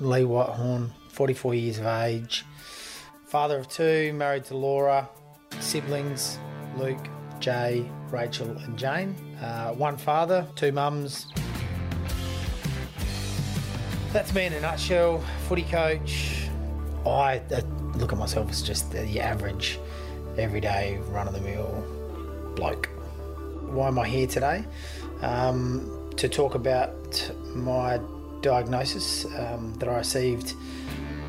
Lee Whitehorn, 44 years of age, father of two, married to Laura, siblings Luke, Jay, Rachel, and Jane. Uh, one father, two mums. That's me in a nutshell. Footy coach. I uh, look at myself as just the average, everyday, run of the mill bloke. Why am I here today? Um, to talk about my diagnosis um, that I received,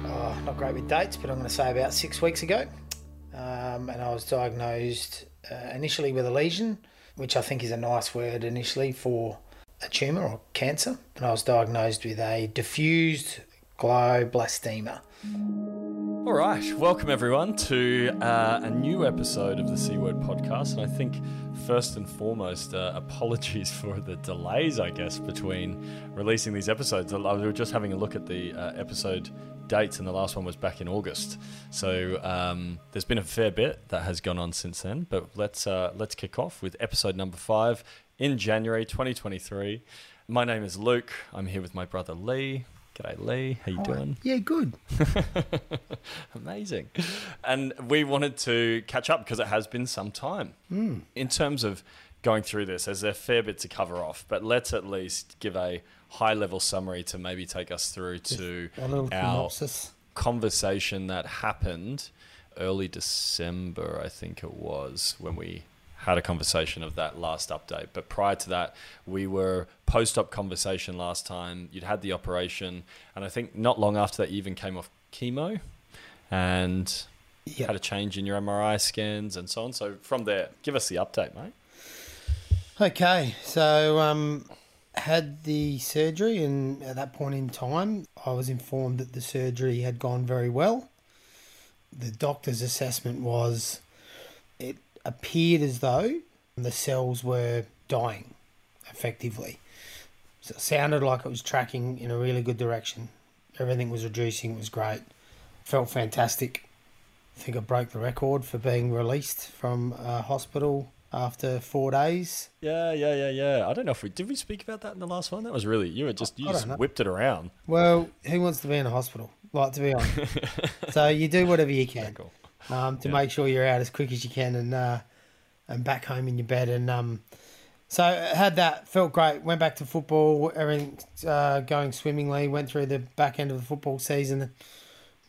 uh, not great with dates, but I'm going to say about six weeks ago. Um, and I was diagnosed uh, initially with a lesion, which I think is a nice word initially for a tumour or cancer. And I was diagnosed with a diffused glioblastoma. All right, welcome everyone to uh, a new episode of the C Word podcast. And I think first and foremost, uh, apologies for the delays, I guess, between releasing these episodes. I was just having a look at the uh, episode dates, and the last one was back in August. So um, there's been a fair bit that has gone on since then. But let's uh, let's kick off with episode number five in January 2023. My name is Luke. I'm here with my brother Lee. G'day, Lee. How you Hi. doing? Yeah, good. Amazing. And we wanted to catch up because it has been some time. Hmm. In terms of going through this, there's a fair bit to cover off, but let's at least give a high level summary to maybe take us through to our synopsis. conversation that happened early December, I think it was, when we had a conversation of that last update. But prior to that, we were post op conversation last time. You'd had the operation, and I think not long after that, you even came off chemo and Yeah. had a change in your MRI scans and so on. So from there, give us the update, mate. Okay, so um, had the surgery, and at that point in time, I was informed that the surgery had gone very well. The doctor's assessment was appeared as though the cells were dying effectively. So it sounded like it was tracking in a really good direction. Everything was reducing, it was great. Felt fantastic. I think I broke the record for being released from a hospital after four days. Yeah, yeah, yeah, yeah. I don't know if we did we speak about that in the last one. That was really you were just you just know. whipped it around. Well, who wants to be in a hospital? Like to be honest. so you do whatever you can um, to Yeah. make sure you're out as quick as you can and uh, and back home in your bed. And um, so had that felt great. Went back to football. Everything uh, going swimmingly. Went through the back end of the football season.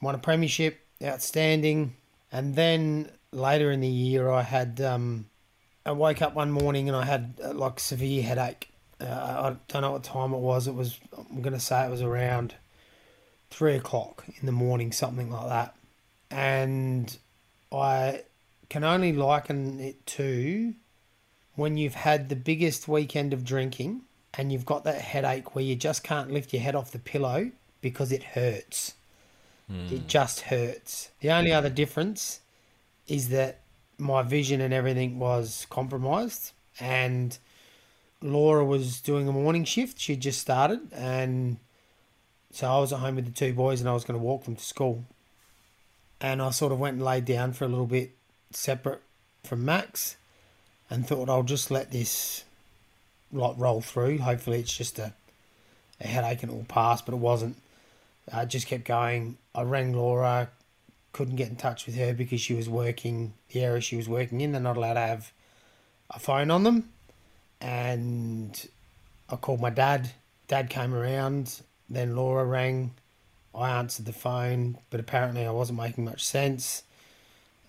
Won a premiership. Outstanding. And then later in the year, I had um, I woke up one morning and I had uh, like severe headache. Uh, I don't know what time it was. It was I'm gonna say it was around three o'clock in the morning, something like that. And I can only liken it to when you've had the biggest weekend of drinking and you've got that headache where you just can't lift your head off the pillow because it hurts. Hmm. It just hurts. The only other difference is that my vision and everything was compromised and Laura was doing a morning shift. She'd just started and so I was at home with the two boys and I was going to walk them to school. And I sort of went and laid down for a little bit separate from Max and thought I'll just let this like roll through. Hopefully it's just a, a headache and it will pass, but it wasn't. Uh, I just kept going. I rang Laura, couldn't get in touch with her because she was working the area she was working in. They're not allowed to have a phone on them. And I called my dad. Dad came around. Then Laura rang. I answered the phone, but apparently I wasn't making much sense.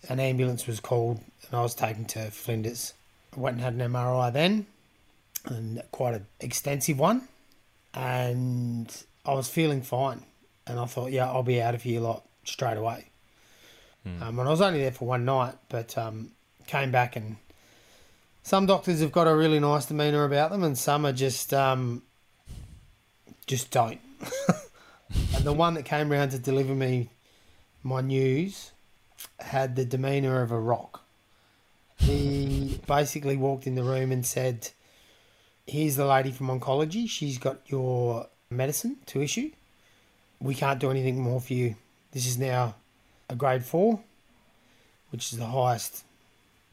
An ambulance was called and I was taken to Flinders. I went and had an MRI then, and quite an extensive one. And I was feeling fine. And I thought, yeah, I'll be out of here like straight away. Um, and I was only there for one night, but um, came back and some doctors have got a really nice demeanour about them, and some are just um, just don't. and the one that came round to deliver me my news had the demeanour of a rock. He basically walked in the room and said, "Here's the lady from oncology. She's got your medicine to issue. We can't do anything more for you. This is now a grade four, which is the highest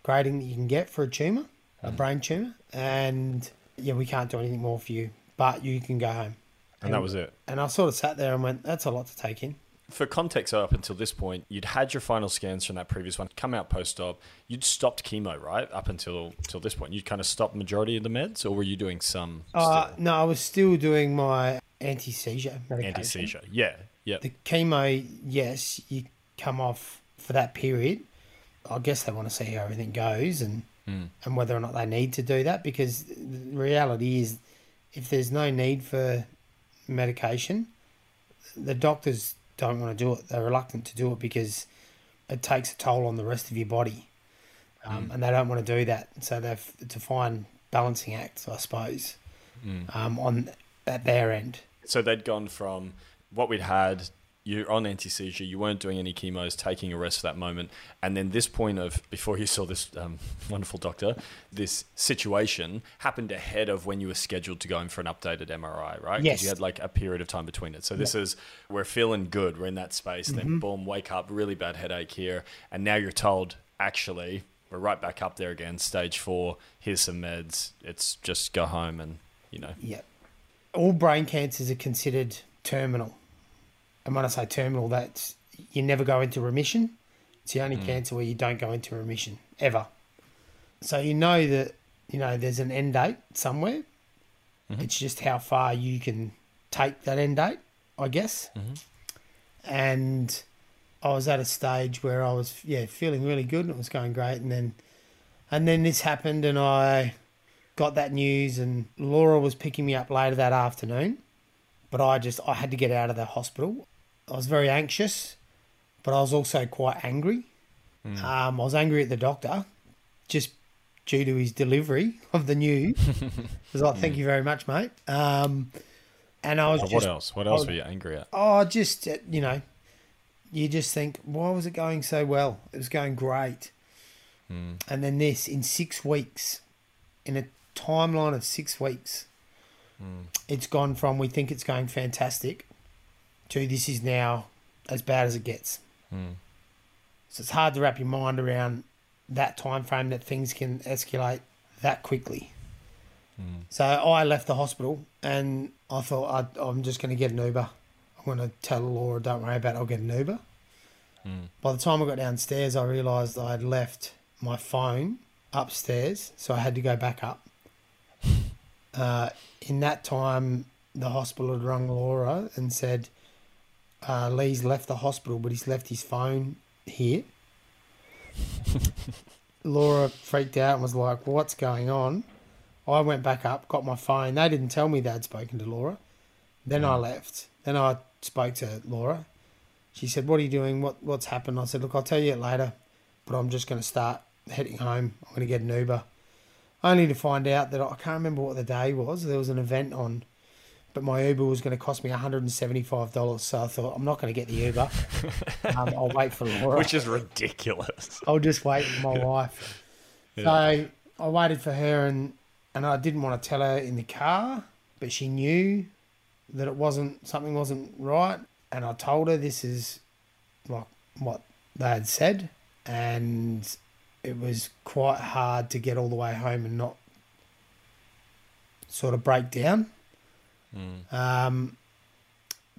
grading that you can get for a tumour, a mm-hmm. brain tumour, and yeah, we can't do anything more for you, but you can go home." And that was it. And I sort of sat there and went, "That's a lot to take in." For context, up until this point, you'd had your final scans from that previous one, come out post op. You'd stopped chemo, right? Up until till this point, you'd kind of stopped majority of the meds, or were you doing some? Uh, no, I was still doing my anti seizure medication. anti seizure. Yeah, yeah. The chemo, yes, you come off for that period. I guess they want to see how everything goes and Mm. and whether or not they need to do that because the reality is if there's no need for medication, the doctors don't want to do it. They're reluctant to do it because it takes a toll on the rest of your body, um, and they don't want to do that. So they've it's a fine balancing act, I suppose, um, on at their end. So they'd gone from what we'd had. You're on anti seizure. You weren't doing any chemos, taking a rest for that moment, and then this point of before you saw this um, wonderful doctor, this situation happened ahead of when you were scheduled to go in for an updated MRI, right? Yes. you had like a period of time between it. So this is we're feeling good. We're in that space. Mm-hmm. Then boom, wake up, really bad headache here, and now you're told actually we're right back up there again, stage four. Here's some meds. It's just go home and you know. Yeah. All brain cancers are considered terminal. And when I say terminal, that's you never go into remission. It's the only mm. cancer where you don't go into remission ever. So you know that you know there's an end date somewhere. Mm-hmm. It's just how far you can take that end date, I guess. Mm-hmm. And I was at a stage where I was yeah feeling really good and it was going great, and then and then this happened, and I got that news and Laura was picking me up later that afternoon. But I just I had to get out of the hospital. I was very anxious, but I was also quite angry. Um, I was angry at the doctor, just due to his delivery of the news. I was like, "Thank you very much, mate." Um, and I was Oh, just, what else? What else I- were you angry at? Oh, just uh, you know, you just think, why was it going so well? It was going great, and then this in six weeks, in a timeline of six weeks, it's gone from we think it's going fantastic to this is now as bad as it gets. Hmm. So it's hard to wrap your mind around that time frame that things can escalate that quickly. Hmm. So I left the hospital and I thought I'd, I'm just going to get an Uber. I'm going to tell Laura, don't worry about it, I'll get an Uber. Hmm. By the time I got downstairs, I realised I had left my phone upstairs, so I had to go back up. Uh, in that time, the hospital had rung Laura and said, uh, Lee's left the hospital, but he's left his phone here. Laura freaked out and was like, What's going on? I went back up, got my phone. They didn't tell me they'd spoken to Laura. Then I left. Then I spoke to Laura. She said, What are you doing? What What's happened? I said, Look, I'll tell you it later, but I'm just going to start heading home. I'm going to get an Uber. Only to find out that I can't remember what the day was. There was an event on, but my Uber was going to cost me $175. So I thought, I'm not going to get the Uber. um, I'll wait for Laura. Which is ridiculous. I'll just wait for my wife. So I waited for her and and I didn't want to tell her in the car, but she knew that it wasn't something wasn't right, and I told her this is like what they had said, and it was quite hard to get all the way home and not sort of break down. Um,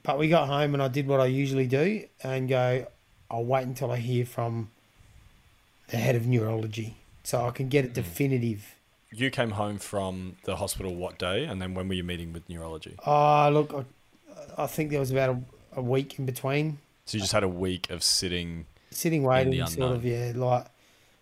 but we got home and I did what I usually do and go, I'll wait until I hear from the head of neurology so I can get it definitive. You came home from the hospital what day? And then when were you meeting with neurology? Oh, look, I, I think there was about a, a week in between So you just had a week of sitting. sitting waiting, sort of, yeah, like,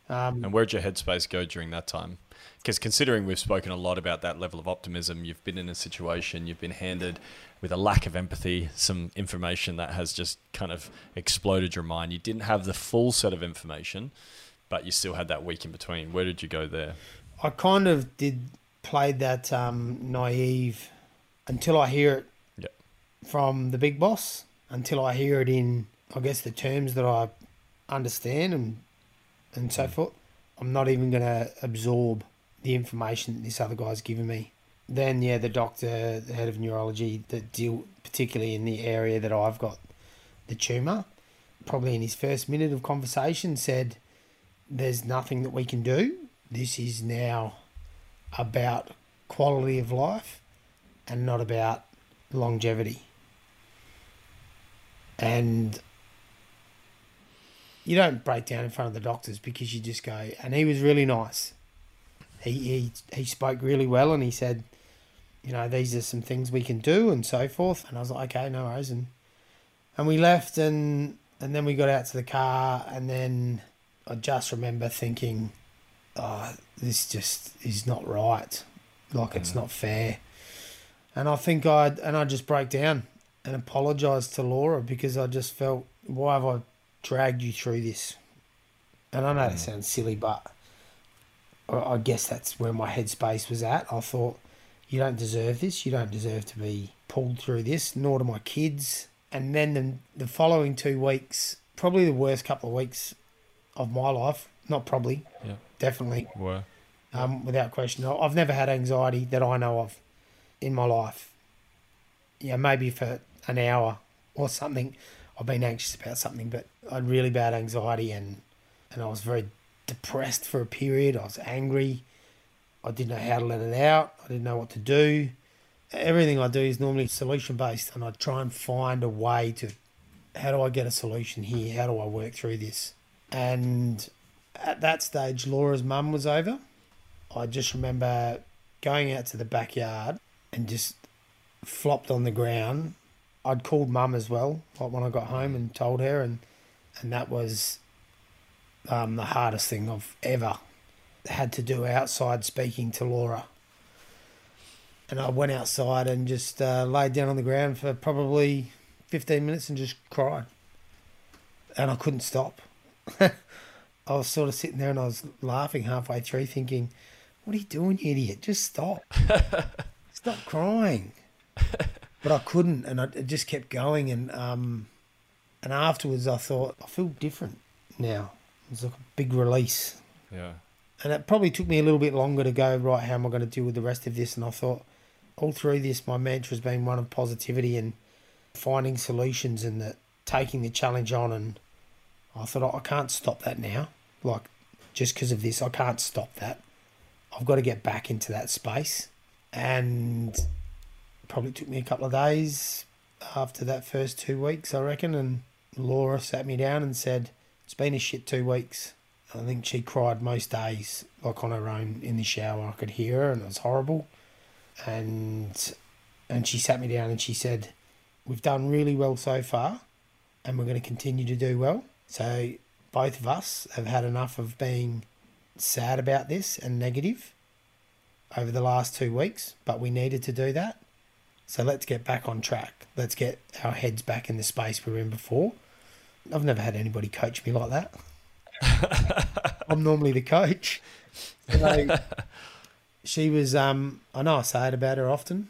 um, And where'd your headspace go during that time? Because considering we've spoken a lot about that level of optimism, you've been in a situation, you've been handed with a lack of empathy, some information that has just kind of exploded your mind. You didn't have the full set of information, but you still had that week in between. Where did you go there? I kind of did play that um, naive until I hear it Yep. from the big boss, until I hear it in, I guess, the terms that I understand and and so hmm. forth. I'm not even going to absorb the information that this other guy's given me. Then, yeah, the doctor, the head of neurology, that deal particularly in the area that I've got the tumour, probably in his first minute of conversation said, "There's nothing that we can do. This is now about quality of life, and not about longevity. And you don't break down in front of the doctors because you just go. And he was really nice. He he he spoke really well, and he said, you know, these are some things we can do, and so forth. And I was like, okay, no worries. And and we left, and and then we got out to the car, and then I just remember thinking, oh, this just is not right. Like it's mm. not fair. And I think I and I just broke down and apologized to Laura because I just felt, why have I dragged you through this? And I know that sounds silly, but I guess that's where my headspace was at. I thought, you don't deserve this. You don't deserve to be pulled through this, nor do my kids. And then the, the following two weeks, probably the worst couple of weeks of my life. Not probably, Yeah. definitely, Were. um, without question. I've never had anxiety that I know of in my life. Yeah, maybe for an hour or something. I've been anxious about something, but I had really bad anxiety and and I was very depressed for a period. I was angry. I didn't know how to let it out. I didn't know what to do. Everything I do is normally solution based, and I try and find a way to how do I get a solution here? How do I work through this? And at that stage, Laura's mum was over. I just remember going out to the backyard and just flopped on the ground. I'd called mum as well, like when I got home and told her, and and that was um, the hardest thing I've ever had to do outside speaking to Laura. And I went outside and just uh, laid down on the ground for probably 15 minutes and just cried. And I couldn't stop. I was sort of sitting there and I was laughing halfway through, thinking, What are you doing, you idiot? Just stop. stop crying. But I couldn't, and I, it just kept going. And um, and afterwards, I thought, I feel different now. It was like a big release. Yeah. And it probably took me a little bit longer to go, right, how am I going to deal with the rest of this? And I thought, all through this, my mantra has been one of positivity and finding solutions and that taking the challenge on. And I thought, I can't stop that now. Like, just because of this, I can't stop that. I've got to get back into that space. And probably took me a couple of days after that first two weeks, I reckon. And Laura sat me down and said, It's been a shit two weeks. I think she cried most days, like on her own in the shower. I could hear her, and it was horrible. And and she sat me down and she said, "We've done really well so far, and we're going to continue to do well." So both of us have had enough of being sad about this and negative over the last two weeks, but we needed to do that. So let's get back on track. Let's get our heads back in the space we were in before. I've never had anybody coach me like that. I'm normally the coach. So she was um I know I say it about her often.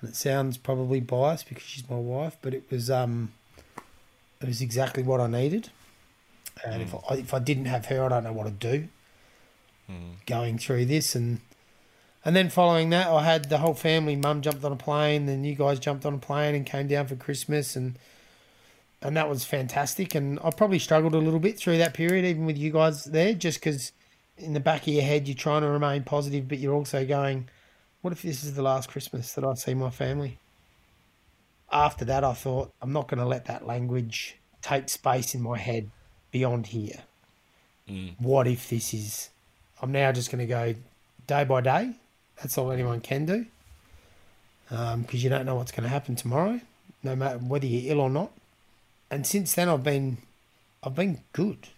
And it sounds probably biased because she's my wife, but it was um it was exactly what I needed. And if I if I didn't have her I don't know what to do going through this and and then following that I had the whole family, mum jumped on a plane, then you guys jumped on a plane and came down for Christmas and and that was fantastic. And I probably struggled a little bit through that period, even with you guys there, just because in the back of your head you're trying to remain positive, but you're also going, "What if this is the last Christmas that I see my family?" After that, I thought I'm not going to let that language take space in my head beyond here. Mm. What if this is? I'm now just going to go day by day. That's all anyone can do, because you don't know what's going to happen tomorrow, no matter whether you're ill or not and since then I've been I've been good.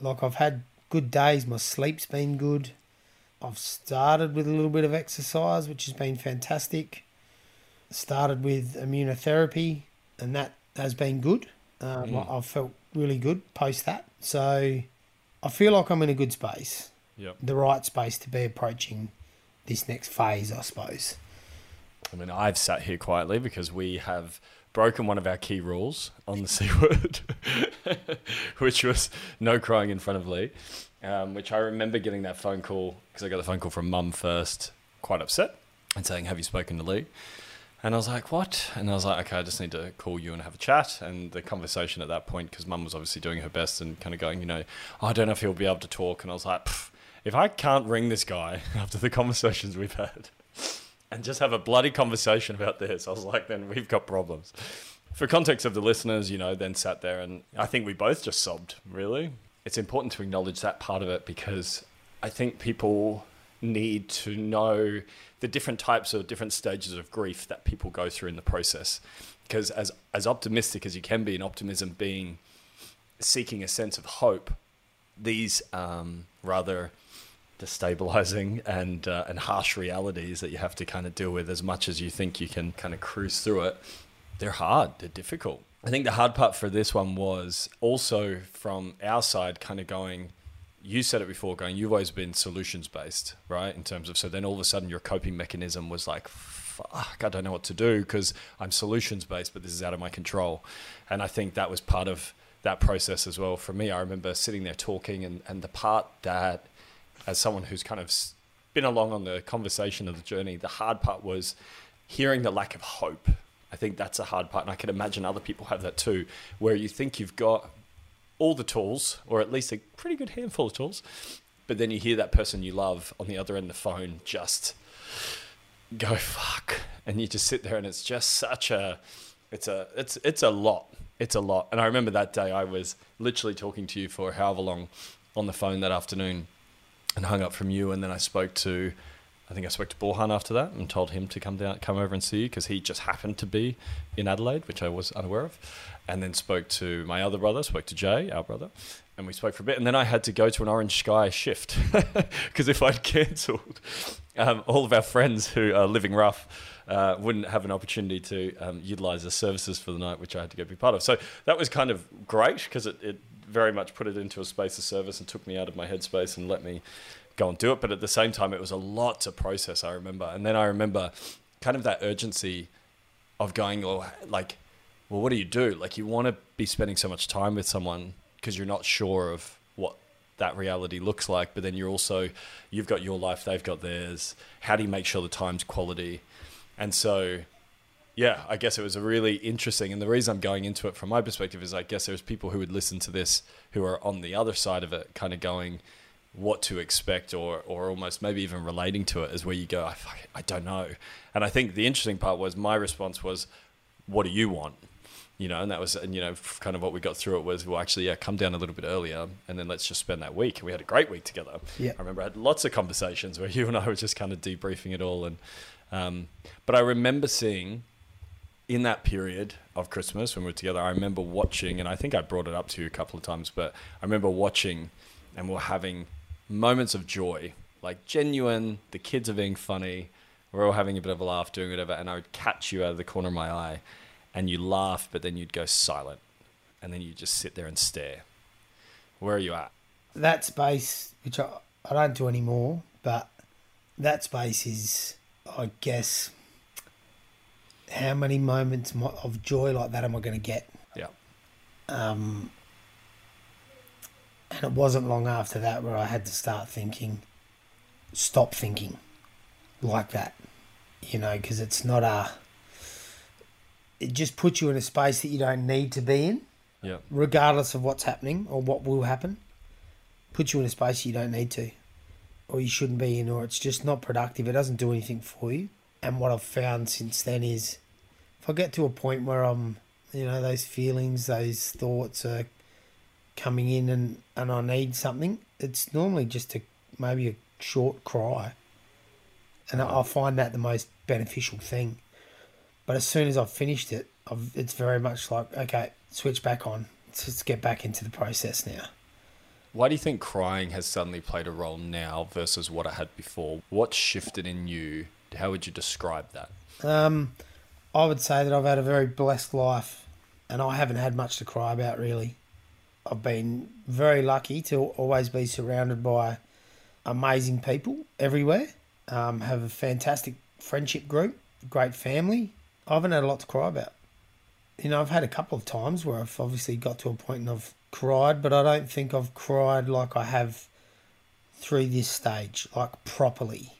Like I've had good days. My sleep's been good. I've started with a little bit of exercise, which has been fantastic. Started with immunotherapy, and that has been good. Um, I've felt really good post that. So I feel like I'm in a good space, Yep. the right space to be approaching this next phase, I suppose. I mean, I've sat here quietly because we have broken one of our key rules on the C word, which was no crying in front of Lee. Um, which I remember getting that phone call because I got the phone call from mum first, quite upset, and saying, Have you spoken to Lee? And I was like, What? And I was like, Okay, I just need to call you and have a chat. And the conversation at that point, because mum was obviously doing her best and kind of going, You know, "Oh, I don't know if he'll be able to talk. And I was like, "Pff, If I can't ring this guy after the conversations we've had, and just have a bloody conversation about this. I was like, then we've got problems. For context of the listeners, you know, then sat there and I think we both just sobbed, really. It's important to acknowledge that part of it because I think people need to know the different types of different stages of grief that people go through in the process. Because as as optimistic as you can be, and optimism being seeking a sense of hope, these um, rather destabilizing and uh, and harsh realities that you have to kind of deal with as much as you think you can kind of cruise through it they're hard they're difficult. I think the hard part for this one was also from our side kind of going you said it before going you've always been solutions based right? In terms of so then all of a sudden your coping mechanism was like fuck i don't know what to do because i'm solutions based but this is out of my control. And i think that was part of that process as well for me. I remember sitting there talking and, and the part that as someone who's kind of been along on the conversation of the journey the hard part was hearing the lack of hope i think that's a hard part and i can imagine other people have that too where you think you've got all the tools, or at least a pretty good handful of tools. But then you hear that person you love on the other end of the phone just go fuck, and you just sit there, and it's just such a, it's a, it's it's a lot, it's a lot. And I remember that day I was literally talking to you for however long on the phone that afternoon, and hung up from you, and then I spoke to. I think I spoke to Borhan after that and told him to come down, come over and see you because he just happened to be in Adelaide, which I was unaware of and then spoke to my other brother, spoke to Jay, our brother, and we spoke for a bit. And then I had to go to an Orange Sky shift because if I'd cancelled, um, all of our friends who are living rough uh, wouldn't have an opportunity to um, utilize the services for the night, which I had to go be part of. So that was kind of great because it, it very much put it into a space of service and took me out of my headspace and let me go and do it. But at the same time, it was a lot to process, I remember. And then I remember kind of that urgency of going, oh, like, well, what do you do? Like, you want to be spending so much time with someone because you're not sure of what that reality looks like, but then you're also, you've got your life, they've got theirs. How do you make sure the time's quality? And so, yeah, I guess it was a really interesting. And the reason I'm going into it from my perspective is I guess there's people who would listen to this who are on the other side of it, kind of going, what to expect or or almost maybe even relating to it is where you go I, I don't know and I think the interesting part was my response was what do you want you know, and that was, and you know, kind of what we got through it was, well, actually, yeah, come down a little bit earlier, and then let's just spend that week. And we had a great week together. Yeah, I remember I had lots of conversations where you and I were just kind of debriefing it all, and um, but I remember seeing in that period of Christmas when we were together, I remember watching, and I think I brought it up to you a couple of times, but I remember watching, and we're having moments of joy, like genuine. The kids are being funny. We're all having a bit of a laugh, doing whatever, and I would catch you out of the corner of my eye and you laugh, but then you'd go silent, and then you just sit there and stare. Where are you at? That space, which I, I don't do anymore, but that space is, I guess, how many moments of joy like that am I going to get? Yeah. Um, and it wasn't long after that where I had to start thinking, stop thinking like that, you know, because it's not a it just puts you in a space that you don't need to be in. Yeah. Regardless of what's happening or what will happen, puts you in a space you don't need to, or you shouldn't be in, or it's just not productive. It doesn't do anything for you. And what I've found since then is, if I get to a point where I'm, you know, those feelings, those thoughts are coming in, and and I need something, it's normally just a maybe a short cry, and I find that the most beneficial thing but as soon as I've finished it, I've, it's very much like, okay, switch back on. Let's get back into the process now. Why do you think crying has suddenly played a role now versus what it had before? What shifted in you? How would you describe that? Um, I would say that I've had a very blessed life and I haven't had much to cry about really. I've been very lucky to always be surrounded by amazing people everywhere. Um, have a fantastic friendship group, great family, I haven't had a lot to cry about. You know, I've had a couple of times where I've obviously got to a point and I've cried, but I don't think I've cried like I have through this stage, like properly,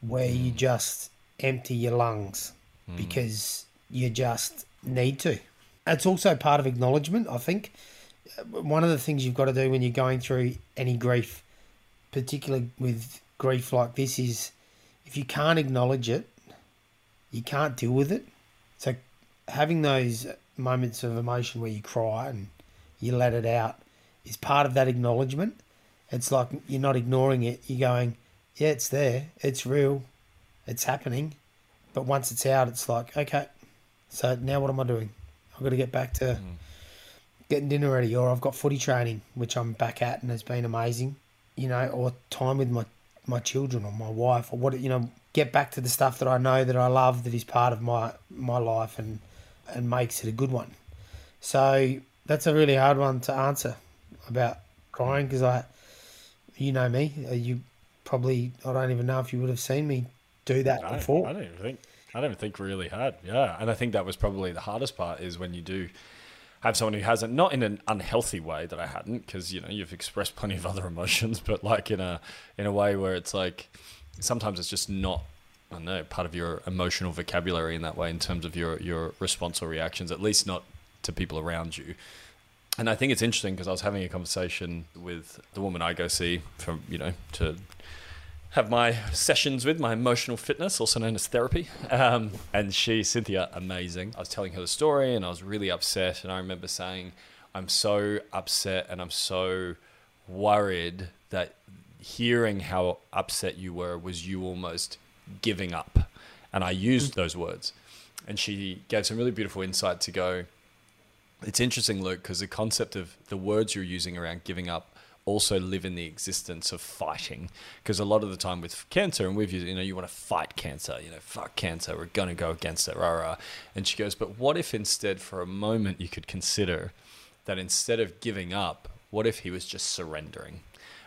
where you just empty your lungs mm. because you just need to. It's also part of acknowledgement, I think. One of the things you've got to do when you're going through any grief, particularly with grief like this, is if you can't acknowledge it, you can't deal with it. So having those moments of emotion where you cry and you let it out is part of that acknowledgement. It's like you're not ignoring it. You're going, yeah, it's there. It's real. It's happening. But once it's out, it's like, okay, so now what am I doing? I've got to get back to mm. getting dinner ready, or I've got footy training, which I'm back at and has been amazing, you know, or time with my, my children or my wife, or what, you know, get back to the stuff that I know that I love that is part of my, my life and, and makes it a good one. So that's a really hard one to answer about crying because I, you know me, you probably I don't even know if you would have seen me do that I before. I don't even think I don't think really had. Yeah, and I think that was probably the hardest part is when you do have someone who hasn't not in an unhealthy way that I hadn't because you know you've expressed plenty of other emotions, but like in a in a way where it's like sometimes it's just not I don't know part of your emotional vocabulary in that way in terms of your your response or reactions, at least not to people around you. And I think it's interesting because I was having a conversation with the woman I go see from you know to have my sessions with my emotional fitness, also known as therapy. Um, and she, Cynthia, amazing. I was telling her the story and I was really upset. And I remember saying, I'm so upset and I'm so worried that hearing how upset you were was you almost giving up. And I used those words. And she gave some really beautiful insight to go, it's interesting, Luke, because the concept of the words you're using around giving up also live in the existence of fighting. Because a lot of the time with cancer, and we've used, you know, you want to fight cancer, you know, fuck cancer, we're going to go against it, rah, rah. And she goes, but what if instead for a moment you could consider that instead of giving up, what if he was just surrendering?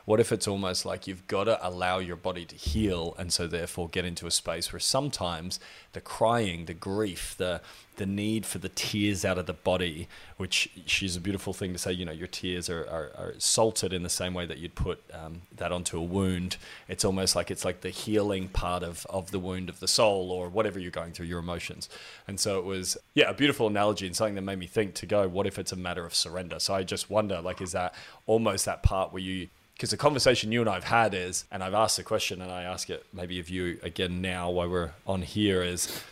What if it's almost like you've got to allow your body to heal and so therefore get into a space where sometimes the crying, the grief, the the need for the tears out of the body, which she's a beautiful thing to say, you know, your tears are, are, are salted in the same way that you'd put um, that onto a wound. It's almost like it's like the healing part of, of the wound of the soul or whatever you're going through, your emotions. And so it was, yeah, a beautiful analogy and something that made me think to go, what if it's a matter of surrender? So I just wonder, like, is that almost that part where you because the conversation you and I've had is, and I've asked the question, and I ask it maybe of you again now while we're on here, is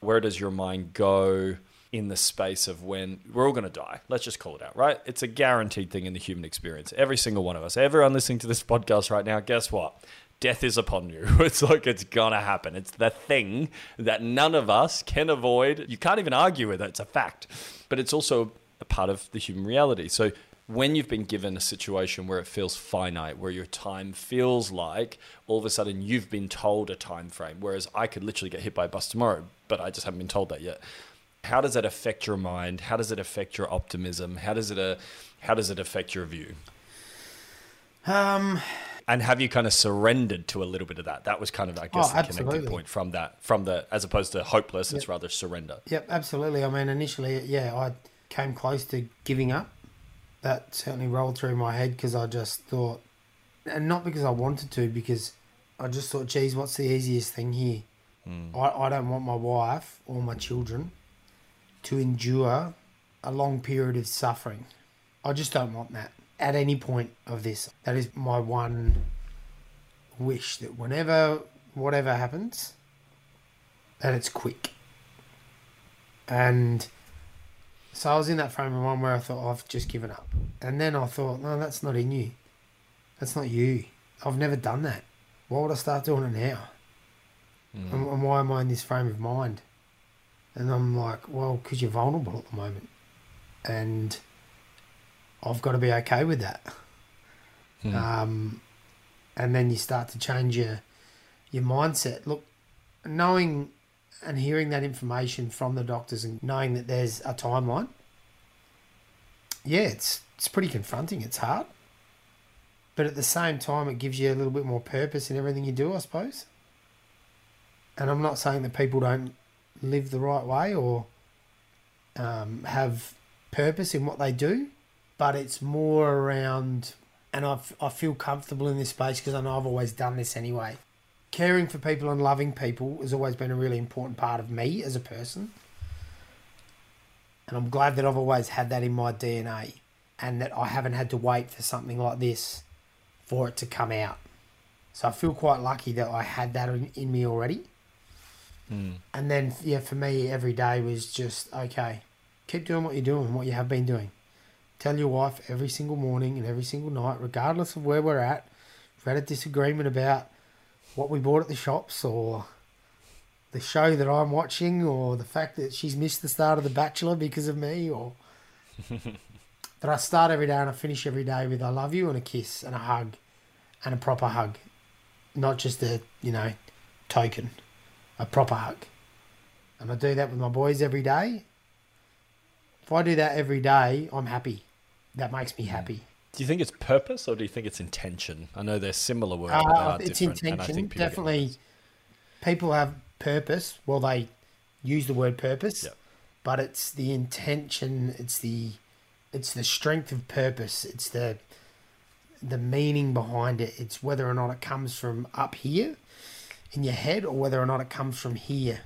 where does your mind go in the space of when we're all going to die? Let's just call it out, right? It's a guaranteed thing in the human experience. Every single one of us, everyone listening to this podcast right now, guess what? Death is upon you. It's like it's gonna happen. It's the thing that none of us can avoid. You can't even argue with it. It's a fact. But it's also a part of the human reality. So when you've been given a situation where it feels finite, where your time feels like all of a sudden you've been told a time frame, whereas I could literally get hit by a bus tomorrow, but I just haven't been told that yet. How does that affect your mind? How does it affect your optimism? How does it uh, how does it affect your view? Um, and have you kind of surrendered to a little bit of that? That was kind of, I guess, oh, the connecting point from that, from the as opposed to hopeless, yep. it's rather surrender. Yep, absolutely. I mean, initially, yeah, I came close to giving up that certainly rolled through my head because I just thought, and not because I wanted to, because I just thought, geez, what's the easiest thing here? Mm. I, I don't want my wife or my children to endure a long period of suffering. I just don't want that at any point of this. That is my one wish that whenever, whatever happens, that it's quick. And so I was in that frame of mind where I thought, oh, I've just given up. And then I thought, no, that's not in you. That's not you. I've never done that. Why would I start doing it now? Mm. And, and why am I in this frame of mind? And I'm like, well, because you're vulnerable at the moment. And I've got to be okay with that. Mm. Um, and then you start to change your your mindset. Look, knowing and hearing that information from the doctors and knowing that there's a timeline, yeah, it's it's pretty confronting. It's hard, but at the same time, it gives you a little bit more purpose in everything you do, I suppose. And I'm not saying that people don't live the right way or um, have purpose in what they do, but it's more around, and I I feel comfortable in this space because I know I've always done this anyway caring for people and loving people has always been a really important part of me as a person. And I'm glad that I've always had that in my DNA and that I haven't had to wait for something like this for it to come out. So I feel quite lucky that I had that in, in me already. Hmm. And then, yeah, for me, every day was just okay. Keep doing what you're doing, what you have been doing. Tell your wife every single morning and every single night, regardless of where we're at. If we had a disagreement about what we bought at the shops or the show that I'm watching or the fact that she's missed the start of The Bachelor because of me or that I start every day and I finish every day with I love you and a kiss and a hug and a proper hug. Not just a, you know, token, a proper hug. And I do that with my boys every day. If I do that every day, I'm happy. That makes me mm-hmm. happy. Do you think it's purpose or do you think it's intention? I know they're similar words, but they Uh, are it's different. and I intention. people Definitely, people have purpose. Well, they use the word purpose, Yep. but it's the intention. It's the it's the strength of purpose. It's the the meaning behind it. It's whether or not it comes from up here in your head or whether or not it comes from here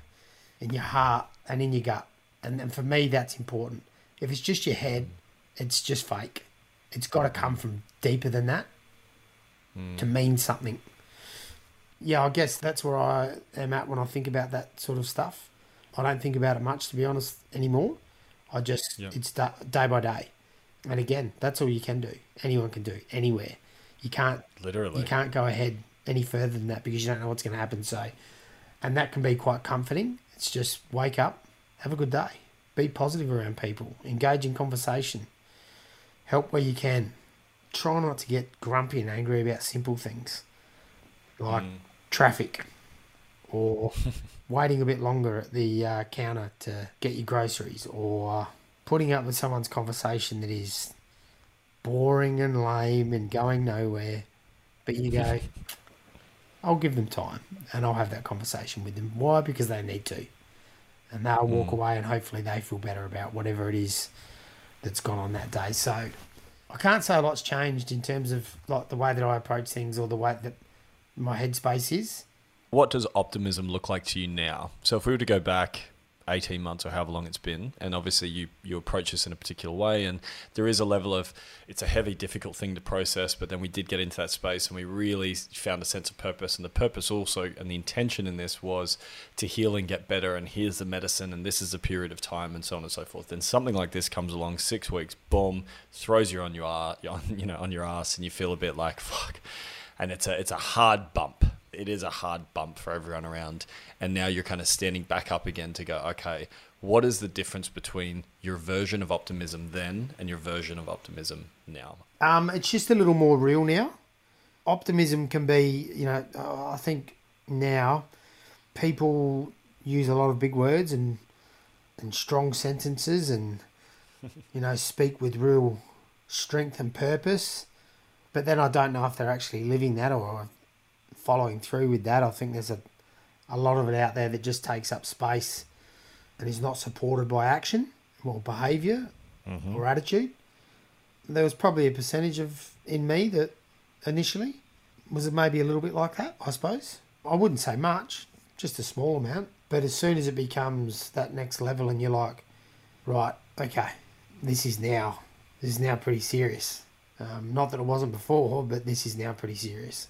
in your heart and in your gut. And, and for me, that's important. If it's just your head, it's just fake. It's got to come from deeper than that hmm. to mean something. Yeah, I guess that's where I am at when I think about that sort of stuff. I don't think about it much, to be honest, anymore. I just, it's da- day by day. And again, that's all you can do. Anyone can do anywhere. You can't Literally. you can't go ahead any further than that because you don't know what's going to happen. So, and that can be quite comforting. It's just wake up, have a good day, be positive around people, engage in conversation, help where you can. Try not to get grumpy and angry about simple things like traffic or waiting a bit longer at the uh, counter to get your groceries or putting up with someone's conversation that is boring and lame and going nowhere. But you go, I'll give them time and I'll have that conversation with them. Why? Because they need to. And they'll walk away and hopefully they feel better about whatever it is that's gone on that day. So I can't say a lot's changed in terms of like the way that I approach things or the way that my headspace is. What does optimism look like to you now? So if we were to go back 18 months or however long it's been, and obviously you, you approach this in a particular way, and there is a level of, it's a heavy, difficult thing to process, but then we did get into that space and we really found a sense of purpose. And the purpose also, and the intention in this was to heal and get better, and here's the medicine, and this is a period of time, and so on and so forth. Then something like this comes along, six weeks, boom, throws you on your, you know, on your ass, and you feel a bit like, fuck. And it's a, it's a hard bump it is a hard bump for everyone around. And now you're kind of standing back up again to go, okay, what is the difference between your version of optimism then and your version of optimism now? Um, it's just a little more real now. Optimism can be, you know, I think now people use a lot of big words and and strong sentences and you know speak with real strength and purpose, but then I don't know if they're actually living that or following through with that. I think there's a a lot of it out there that just takes up space and is not supported by action or behavior or attitude there was probably a percentage of in me that initially was maybe a little bit like that, I suppose. I wouldn't say much, just a small amount. But as soon as it becomes that next level and you're like, right, okay, this is now, this is now pretty serious. Um, not that it wasn't before, but this is now pretty serious.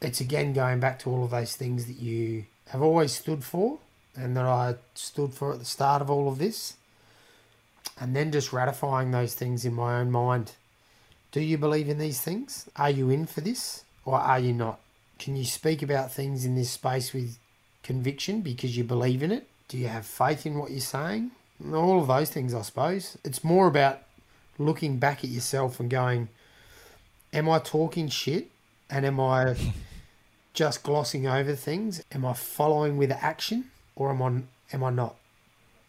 It's again going back to all of those things that you have always stood for and that I stood for at the start of all of this and then just ratifying those things in my own mind. Do you believe in these things? Are you in for this or are you not? Can you speak about things in this space with conviction because you believe in it? Do you have faith in what you're saying? All of those things, I suppose. It's more about looking back at yourself and going, Am I talking shit? And am I just glossing over things? Am I following with action or am I, am I not?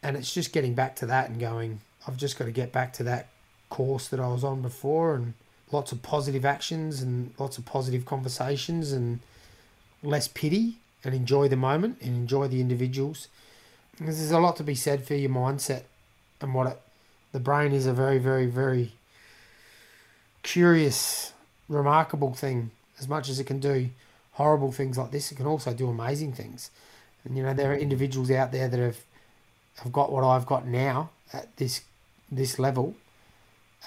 and it's just getting back to that and going i've just got to get back to that course that i was on before and lots of positive actions and lots of positive conversations and less pity and enjoy the moment and enjoy the individuals because there's a lot to be said for your mindset and what it the brain is a very very very curious remarkable thing as much as it can do horrible things like this it can also do amazing things and you know there are individuals out there that have have got what I've got now at this this level,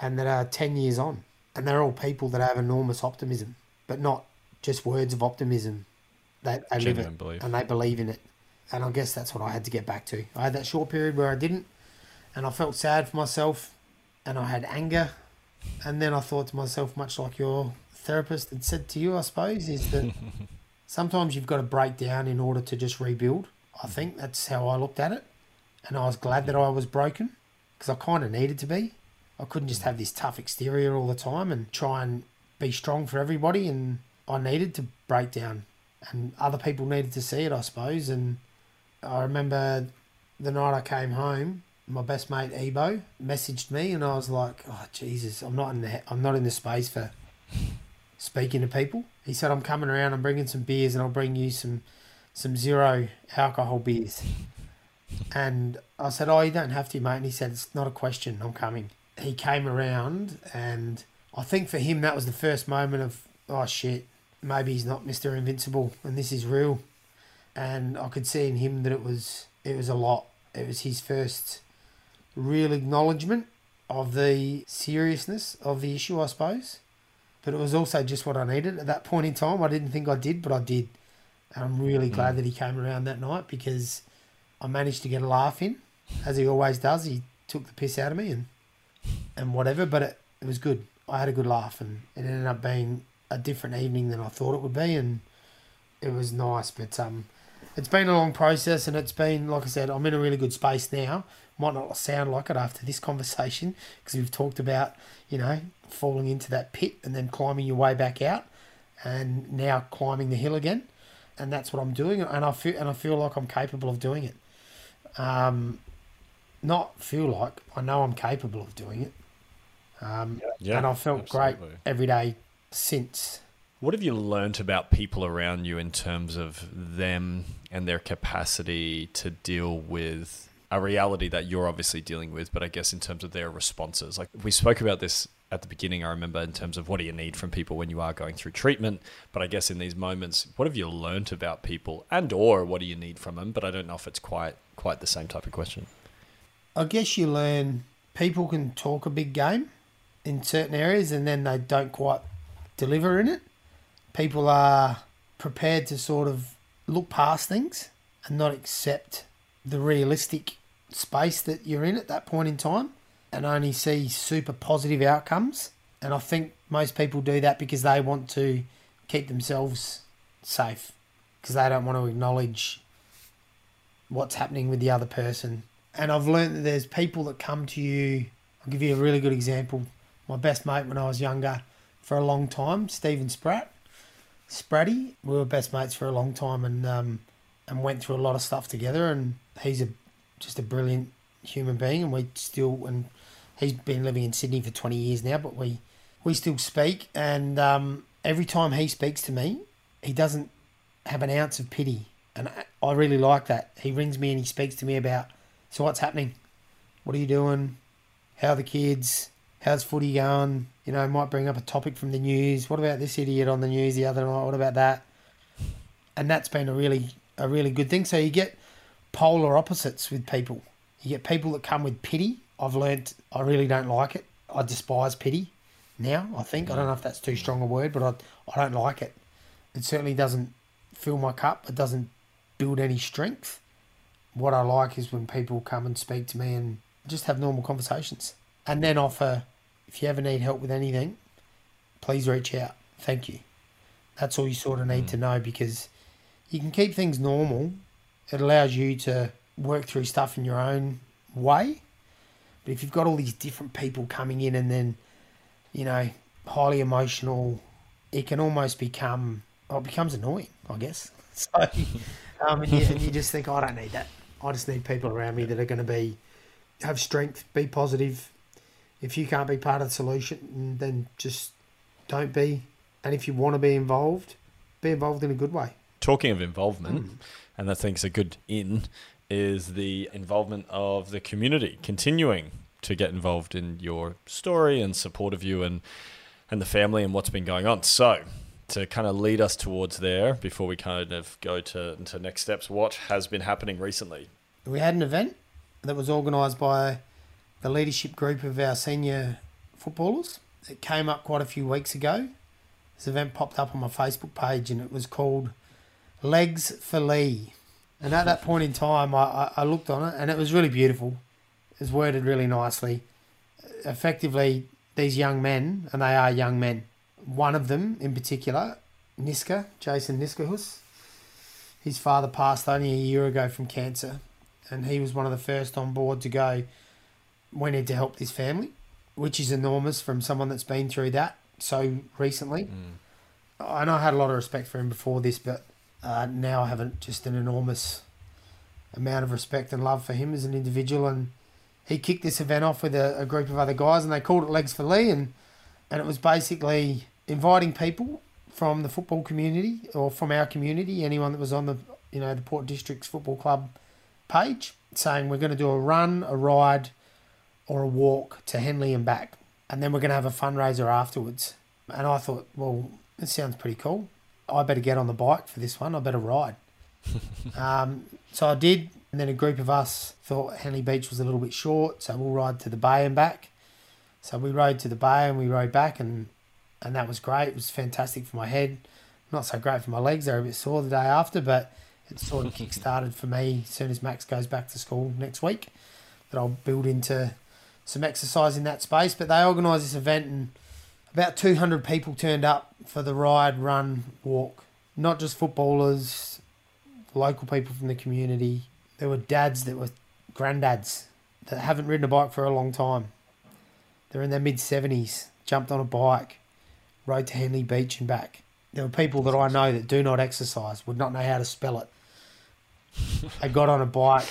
and that are ten years on, and they're all people that have enormous optimism, but not just words of optimism. They, they live it belief. and they believe in it, And I guess that's what I had to get back to. I had that short period where I didn't, and I felt sad for myself, and I had anger. And then I thought to myself, much like your therapist had said to you, I suppose, is that sometimes you've got to break down in order to just rebuild. I mm-hmm. think that's how I looked at it. And I was glad that mm-hmm. I was broken because I kind of needed to be. I couldn't just mm. have this tough exterior all the time and try and be strong for everybody. And I needed to break down, and other people needed to see it, I suppose. And I remember the night I came home, my best mate Ebo messaged me, and I was like, "Oh Jesus, I'm not in the I'm not in the space for speaking to people." He said, "I'm coming around. I'm bringing some beers, and I'll bring you some some zero alcohol beers." And I said, "Oh, you don't have to, mate." And he said, "It's not a question. I'm coming." He came around, and I think for him that was the first moment of, "Oh shit, maybe he's not Mister Invincible, and this is real." And I could see in him that it was it was a lot. It was his first real acknowledgement of the seriousness of the issue, I suppose. But it was also just what I needed at that point in time. I didn't think I did, but I did. And I'm really glad that he came around that night because I managed to get a laugh in, as he always does. He took the piss out of me and and whatever, but it, it was good. I had a good laugh, and it ended up being a different evening than I thought it would be, and it was nice. But um, it's been a long process, and it's been like I said, I'm in a really good space now. Might not sound like it after this conversation because we've talked about you know falling into that pit and then climbing your way back out, and now climbing the hill again, and that's what I'm doing, and I feel and I feel like I'm capable of doing it. Um, not feel like I know I'm capable of doing it. Um, Yeah, and I felt absolutely. great every day since. What have you learnt about people around you in terms of them and their capacity to deal with a reality that you're obviously dealing with, but I guess in terms of their responses? Like we spoke about this at the beginning, I remember, in terms of what do you need from people when you are going through treatment. But I guess in these moments, what have you learnt about people and or what do you need from them? But I don't know if it's quite quite the same type of question. I guess you learn people can talk a big game in certain areas and then they don't quite deliver in it. People are prepared to sort of look past things and not accept the realistic space that you're in at that point in time and only see super positive outcomes. And I think most people do that because they want to keep themselves safe because they don't want to acknowledge what's happening with the other person. And I've learned that there's people that come to you. I'll give you a really good example. My best mate when I was younger for a long time, Stephen Spratt. Spratty, we were best mates for a long time and um, and went through a lot of stuff together. And he's a just a brilliant human being, and we still and he's been living in Sydney for twenty years now, but we we still speak. And um, every time he speaks to me, he doesn't have an ounce of pity, and I- I really like that. He rings me and he speaks to me about so what's happening, what are you doing, how are the kids, how's footy going. You know, might bring up a topic from the news. What about this idiot on the news the other night? What about that? And that's been a really a really good thing. So you get polar opposites with people. You get people that come with pity. I've learnt I really don't like it. I despise pity now. I think I don't know if that's too strong a word, but I I don't like it. It certainly doesn't fill my cup. It doesn't build any strength. What I like is when people come and speak to me and just have normal conversations, and then offer, if you ever need help with anything, please reach out. Thank you. That's all you sort of need to know because you can keep things normal. It allows you to work through stuff in your own way. But if you've got all these different people coming in and then, you know, highly emotional, it can almost become, oh, it becomes annoying, I guess. So, um, and, you, and you just think, "Oh, I don't need that. I just need people around me that are going to be, have strength, be positive. If you can't be part of the solution, then just don't be. And if you want to be involved, be involved in a good way. Talking of involvement, and I think a good in, is the involvement of the community continuing to get involved in your story and support of you and and the family and what's been going on. So to kind of lead us towards there before we kind of go to, to next steps, what has been happening recently? we had an event that was organised by the leadership group of our senior footballers. It came up quite a few weeks ago. This event popped up on my Facebook page and it was called Legs for Lee. And at that point in time, I, I, looked on it and it was really beautiful. It was worded really nicely. Effectively, these young men, and they are young men, one of them in particular, Niska, Jason Niskahus, his father passed only a year ago from cancer, and he was one of the first on board to go, we need to help this family, which is enormous from someone that's been through that so recently. Mm. Know I had a lot of respect for him before this, but uh, now I have just an enormous amount of respect and love for him as an individual. And he kicked this event off with a, a group of other guys, and they called it Legs for Lee, and and it was basically inviting people from the football community or from our community, anyone that was on the you know the Port Districts Football Club page, saying we're going to do a run, a ride, or a walk to Henley and back, and then we're going to have a fundraiser afterwards. And I thought, well, this sounds pretty cool. I better get on the bike for this one. I better ride. um, so I did, and then a group of us thought Henley Beach was a little bit short, so we'll ride to the bay and back. So we rode to the bay and we rode back, and and that was great. It was fantastic for my head. Not so great for my legs; they were a bit sore the day after, but it sort of kick started for me as soon as Max goes back to school next week. That I'll build into some exercise in that space. But they organised this event, and about 200 people turned up for the ride, run, walk. Not just footballers, local people from the community. There were dads that were granddads that haven't ridden a bike for a long time. They're in their mid 70s, jumped on a bike, rode to Henley Beach and back. There were people that I know that do not exercise, would not know how to spell it. they got on a bike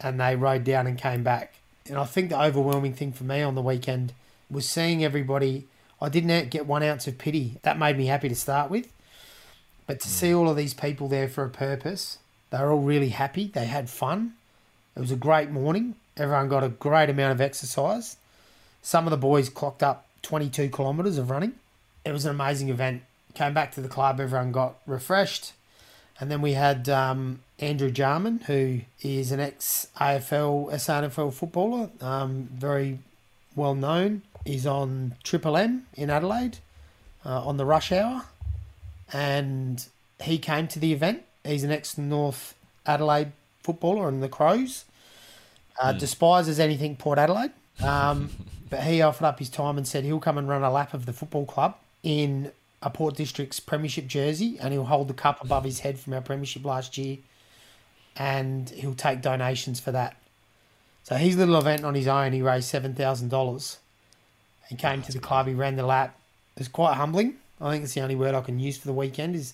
and they rode down and came back. And I think the overwhelming thing for me on the weekend was seeing everybody. I didn't get one ounce of pity. That made me happy to start with. But to mm. see all of these people there for a purpose, they were all really happy. They had fun. It was a great morning. Everyone got a great amount of exercise. Some of the boys clocked up 22 kilometres of running. It was an amazing event. Came back to the club, everyone got refreshed. And then we had um, Andrew Jarman, who is an ex AFL, SANFL footballer, um, very well known. He's on Triple M in Adelaide uh, on the rush hour. And he came to the event. He's an ex North Adelaide footballer on the Crows. Uh, mm. Despises anything Port Adelaide. Um, but he offered up his time and said he'll come and run a lap of the football club in a Port District's Premiership jersey, and he'll hold the cup above his head from our Premiership last year, and he'll take donations for that. So his little event on his own, he raised seven thousand dollars. He came to the club, he ran the lap. It was quite humbling. I think it's the only word I can use for the weekend. Is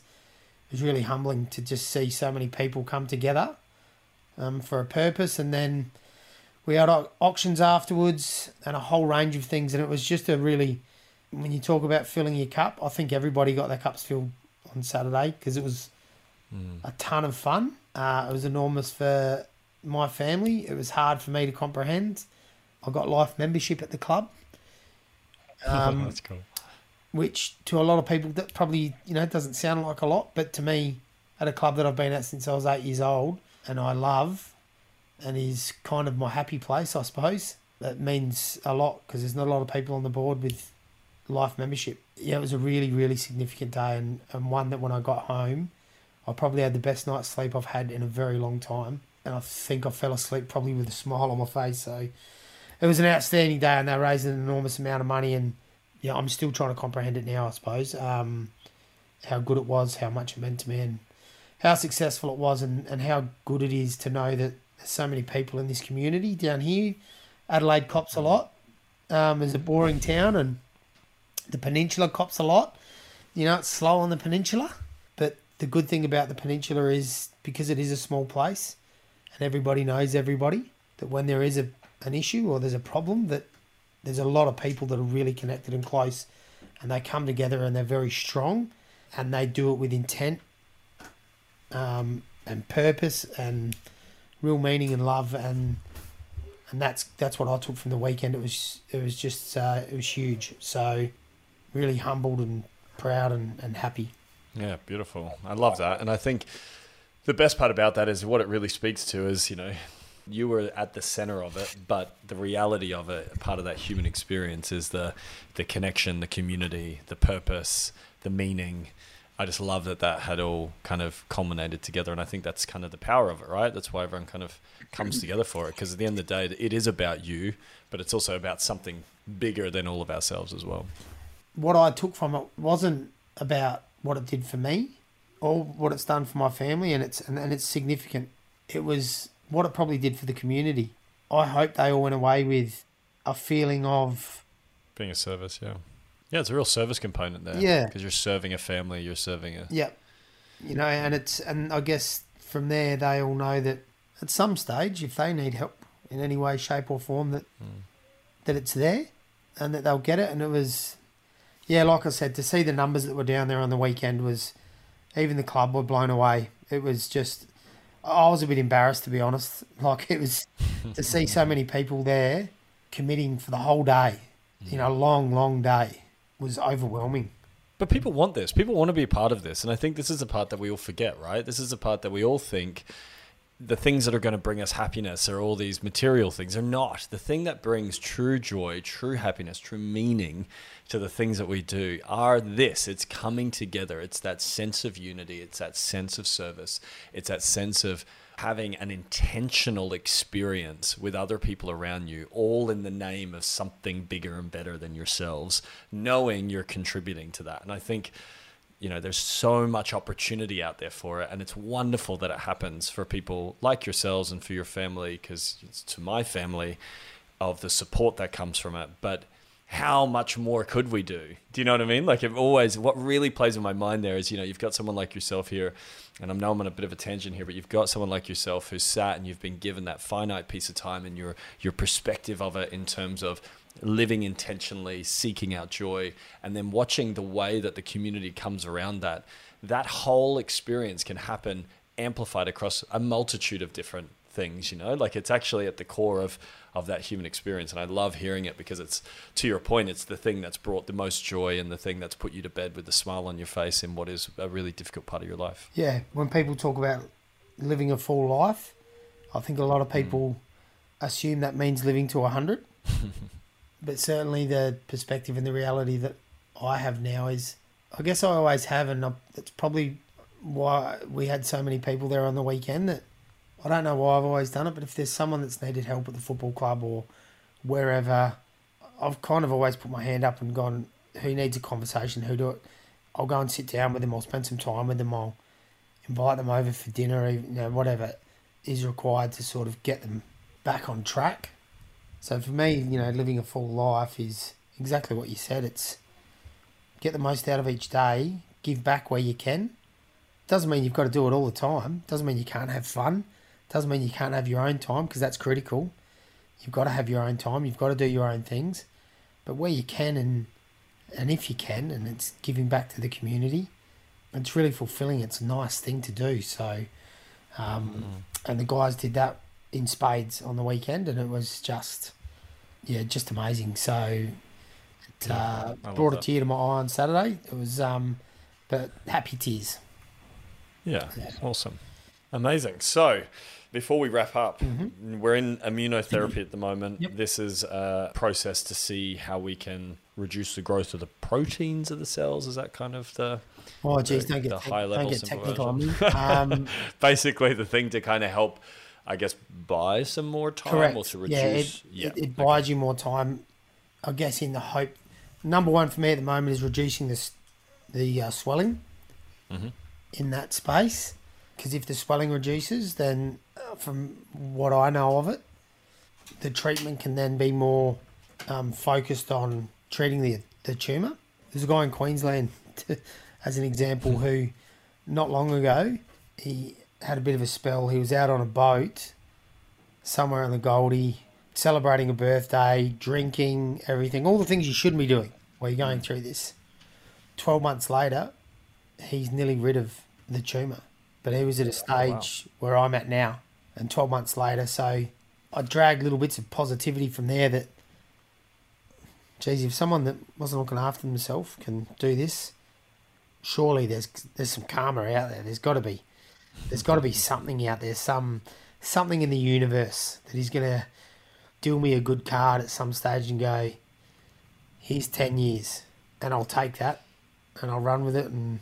it was really humbling to just see so many people come together um, for a purpose, and then we had auctions afterwards and a whole range of things, and it was just a really when you talk about filling your cup, I think everybody got their cups filled on Saturday because it was mm. a ton of fun. Uh, it was enormous for my family. It was hard for me to comprehend. I got life membership at the club. Um, That's cool. Which to a lot of people that probably you know doesn't sound like a lot, but to me, at a club that I've been at since I was eight years old and I love, and is kind of my happy place, I suppose. That means a lot because there's not a lot of people on the board with life membership. Yeah, it was a really, really significant day and, and one that when I got home, I probably had the best night's sleep I've had in a very long time. And I think I fell asleep probably with a smile on my face. So it was an outstanding day and they raised an enormous amount of money. And yeah, I'm still trying to comprehend it now, I suppose. Um, how good it was, how much it meant to me, and how successful it was, and, and how good it is to know that there's so many people in this community down here. Adelaide cops a lot. Um, is a boring town, and the peninsula cops a lot. You know, it's slow on the peninsula, but the good thing about the peninsula is because it is a small place and everybody knows everybody, that when there is a, an issue or there's a problem, that there's a lot of people that are really connected and close and they come together and they're very strong and they do it with intent um, and purpose and real meaning and love and and that's that's what I took from the weekend. It was it was just uh, it was huge. So really humbled and proud and, and happy. Yeah, beautiful. I love that. And I think the best part about that is what it really speaks to is, you know, you were at the center of it, but the reality of it, part of that human experience is the the connection, the community, the purpose, the meaning, I just love that that had all kind of culminated together, and I think that's kind of the power of it, right? That's why everyone kind of comes together for it, because at the end of the day, it is about you, but it's also about something bigger than all of ourselves as well. What I took from it wasn't about what it did for me or what it's done for my family, and it's and, and it's significant. It was what it probably did for the community. I hope they all went away with a feeling of being a service, yeah. Yeah, it's a real service component there. Yeah. Because you're serving a family, you're serving a. Yep. You know, and it's, and I guess from there they all know that at some stage, if they need help in any way, shape, or form, that mm. that it's there, and that they'll get it. And it was, yeah, like I said, to see the numbers that were down there on the weekend was, even the club were blown away. It was just, I was a bit embarrassed to be honest. Like it was to see so many people there committing for the whole day, you know, mm. long, long day was overwhelming. But people want this. People want to be a part of this. And I think this is a part that we all forget, right? This is a part that we all think the things that are going to bring us happiness are all these material things. They're not. The thing that brings true joy, true happiness, true meaning to the things that we do are this it's coming together. It's that sense of unity, it's that sense of service, it's that sense of having an intentional experience with other people around you, all in the name of something bigger and better than yourselves, knowing you're contributing to that. And I think, you know, there's so much opportunity out there for it. And it's wonderful that it happens for people like yourselves and for your family, because it's to my family of the support that comes from it. But how much more could we do? Do you know what I mean? Like, it always, what really plays in my mind there is, you know, you've got someone like yourself here, and I know I'm on a bit of a tangent here, but you've got someone like yourself who's sat and you've been given that finite piece of time and your your perspective of it in terms of living intentionally, seeking out joy, and then watching the way that the community comes around that. That whole experience can happen amplified across a multitude of different things, you know? Like, it's actually at the core of of that human experience. And I love hearing it because it's, to your point, it's the thing that's brought the most joy and the thing that's put you to bed with a smile on your face in what is a really difficult part of your life. Yeah. When people talk about living a full life, I think a lot of people mm. assume that means living to 100. but certainly the perspective and the reality that I have now is, I guess I always have, and it's probably why we had so many people there on the weekend that I don't know why I've always done it, but if there's someone that's needed help at the football club or wherever, I've kind of always put my hand up and gone, who needs a conversation? Who do it? I'll go and sit down with them. I'll spend some time with them. I'll invite them over for dinner, you know, whatever is required to sort of get them back on track. So for me, you know, living a full life is exactly what you said. It's get the most out of each day, give back where you can. Doesn't mean you've got to do it all the time. Doesn't mean you can't have fun. Doesn't mean you can't have your own time because that's critical. You've got to have your own time. You've got to do your own things. But where you can and and if you can, and it's giving back to the community, it's really fulfilling. It's a nice thing to do. So, um, mm. and the guys did that in spades on the weekend, and it was just, yeah, just amazing. So, it uh, brought a tear to my eye on Saturday. It was, um, but happy tears. Yeah, yeah. awesome, amazing. So, before we wrap up, mm-hmm. we're in immunotherapy at the moment. Yep. This is a process to see how we can reduce the growth of the proteins of the cells. Is that kind of the oh geez, the, don't get, te- don't get technical on me. Um, Basically, the thing to kind of help, I guess, buy some more time correct. or to reduce. Yeah, it, yeah. it, it buys you more time. I guess in the hope. Number one for me at the moment is reducing this the uh, swelling mm-hmm. in that space because if the swelling reduces, then from what I know of it, the treatment can then be more um, focused on treating the the tumor. There's a guy in Queensland, as an example, who not long ago he had a bit of a spell. He was out on a boat somewhere in the Goldie, celebrating a birthday, drinking, everything, all the things you shouldn't be doing while you're going through this. Twelve months later, he's nearly rid of the tumor, but he was at a stage oh, wow. where I'm at now and 12 months later. So I dragged little bits of positivity from there that, geez, if someone that wasn't looking after themselves can do this, surely there's there's some karma out there. There's got to be, there's got to be something out there, some something in the universe that is gonna deal me a good card at some stage and go, here's ten years, and I'll take that, and I'll run with it, and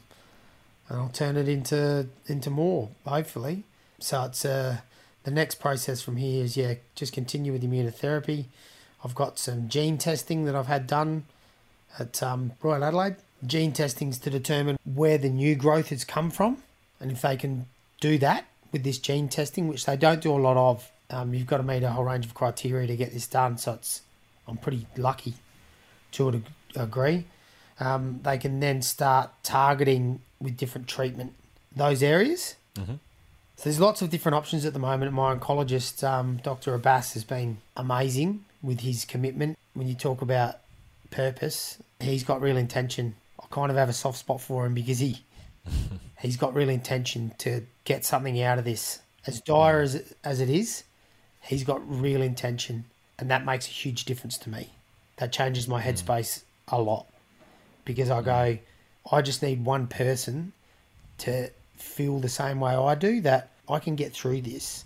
and I'll turn it into into more hopefully. So it's uh, the next process from here is yeah, just continue with immunotherapy. I've got some gene testing that I've had done at um, Royal Adelaide. Gene testings to determine where the new growth has come from, and if they can do that with this gene testing, which they don't do a lot of, um, you've got to meet a whole range of criteria to get this done. So it's I'm pretty lucky to a degree. Um, they can then start targeting with different treatment those areas. Mm-hmm. So there's lots of different options at the moment. My oncologist, um, Dr. Abbas, has been amazing with his commitment. When you talk about purpose, he's got real intention. I kind of have a soft spot for him because he he's got real intention to get something out of this. As dire as as it is, he's got real intention, and that makes a huge difference to me. That changes my mm. headspace a lot because I mm. go, I just need one person to feel the same way I do that I can get through this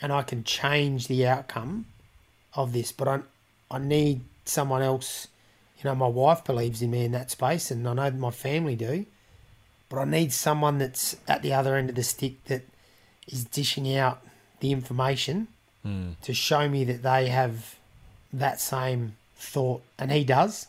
and I can change the outcome of this. But I, I need someone else. You know, my wife believes in me in that space, and I know my family do. But I need someone that's at the other end of the stick that is dishing out the information to show me that they have that same thought, and he does.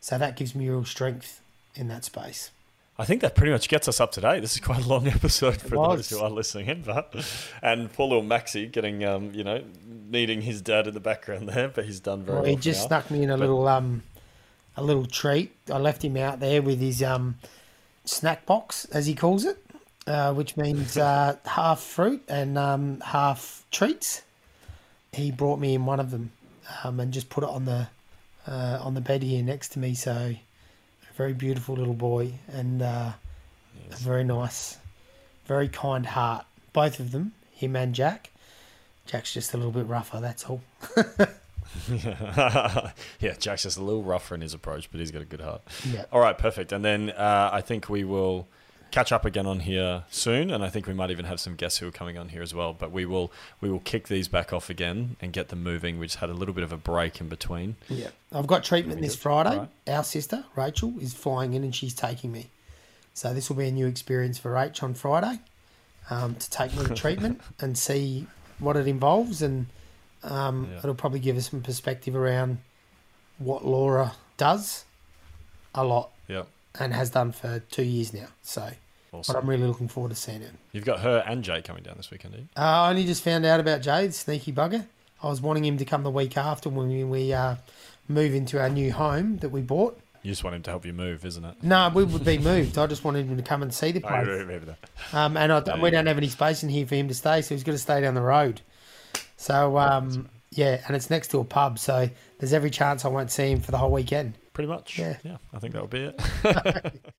So that gives me real strength in that space. I think that pretty much gets us up to date. This is quite a long episode for those who are listening in, but and poor little Maxi getting um, you know, needing his dad in the background there, but he's done very Well, well. he just now. snuck me in a But- little um, a little treat. I left him out there with his um, snack box, as he calls it, uh, which means uh, half fruit and um, half treats. He brought me in one of them um, and just put it on the uh, on the bed here next to me. So, a very beautiful little boy and uh, a very nice, very kind heart. Both of them, him and Jack. Jack's just a little bit rougher. That's all. yeah, Jack's just a little rougher in his approach, but he's got a good heart. Yeah. All right, perfect. And then uh, I think we will catch up again on here soon, and I think we might even have some guests who are coming on here as well. But we will we will kick these back off again and get them moving. We just had a little bit of a break in between. Yeah, I've got treatment this. Friday. Right. Our sister Rachel is flying in and she's taking me, so this will be a new experience for Rach on Friday, um, to take me to treatment and see what it involves, and um, Yeah. it'll probably give us some perspective around what Laura does a lot Yep. and has done for two years now. So, but I'm really looking forward to seeing it. You've got her and Jay coming down this weekend, do? Uh, I only just found out about Jade, sneaky bugger. I was wanting him to come the week after when we, we uh, move into our new home that we bought. You just want him to help you move, isn't it? No, we would be moved. I just wanted him to come and see the place. maybe that. Um, and I, There we you don't have any space in here for him to stay, so he's got to stay down the road. So, um, yeah, and it's next to a pub, so there's every chance I won't see him for the whole weekend. Pretty much. Yeah. yeah I think that'll be it.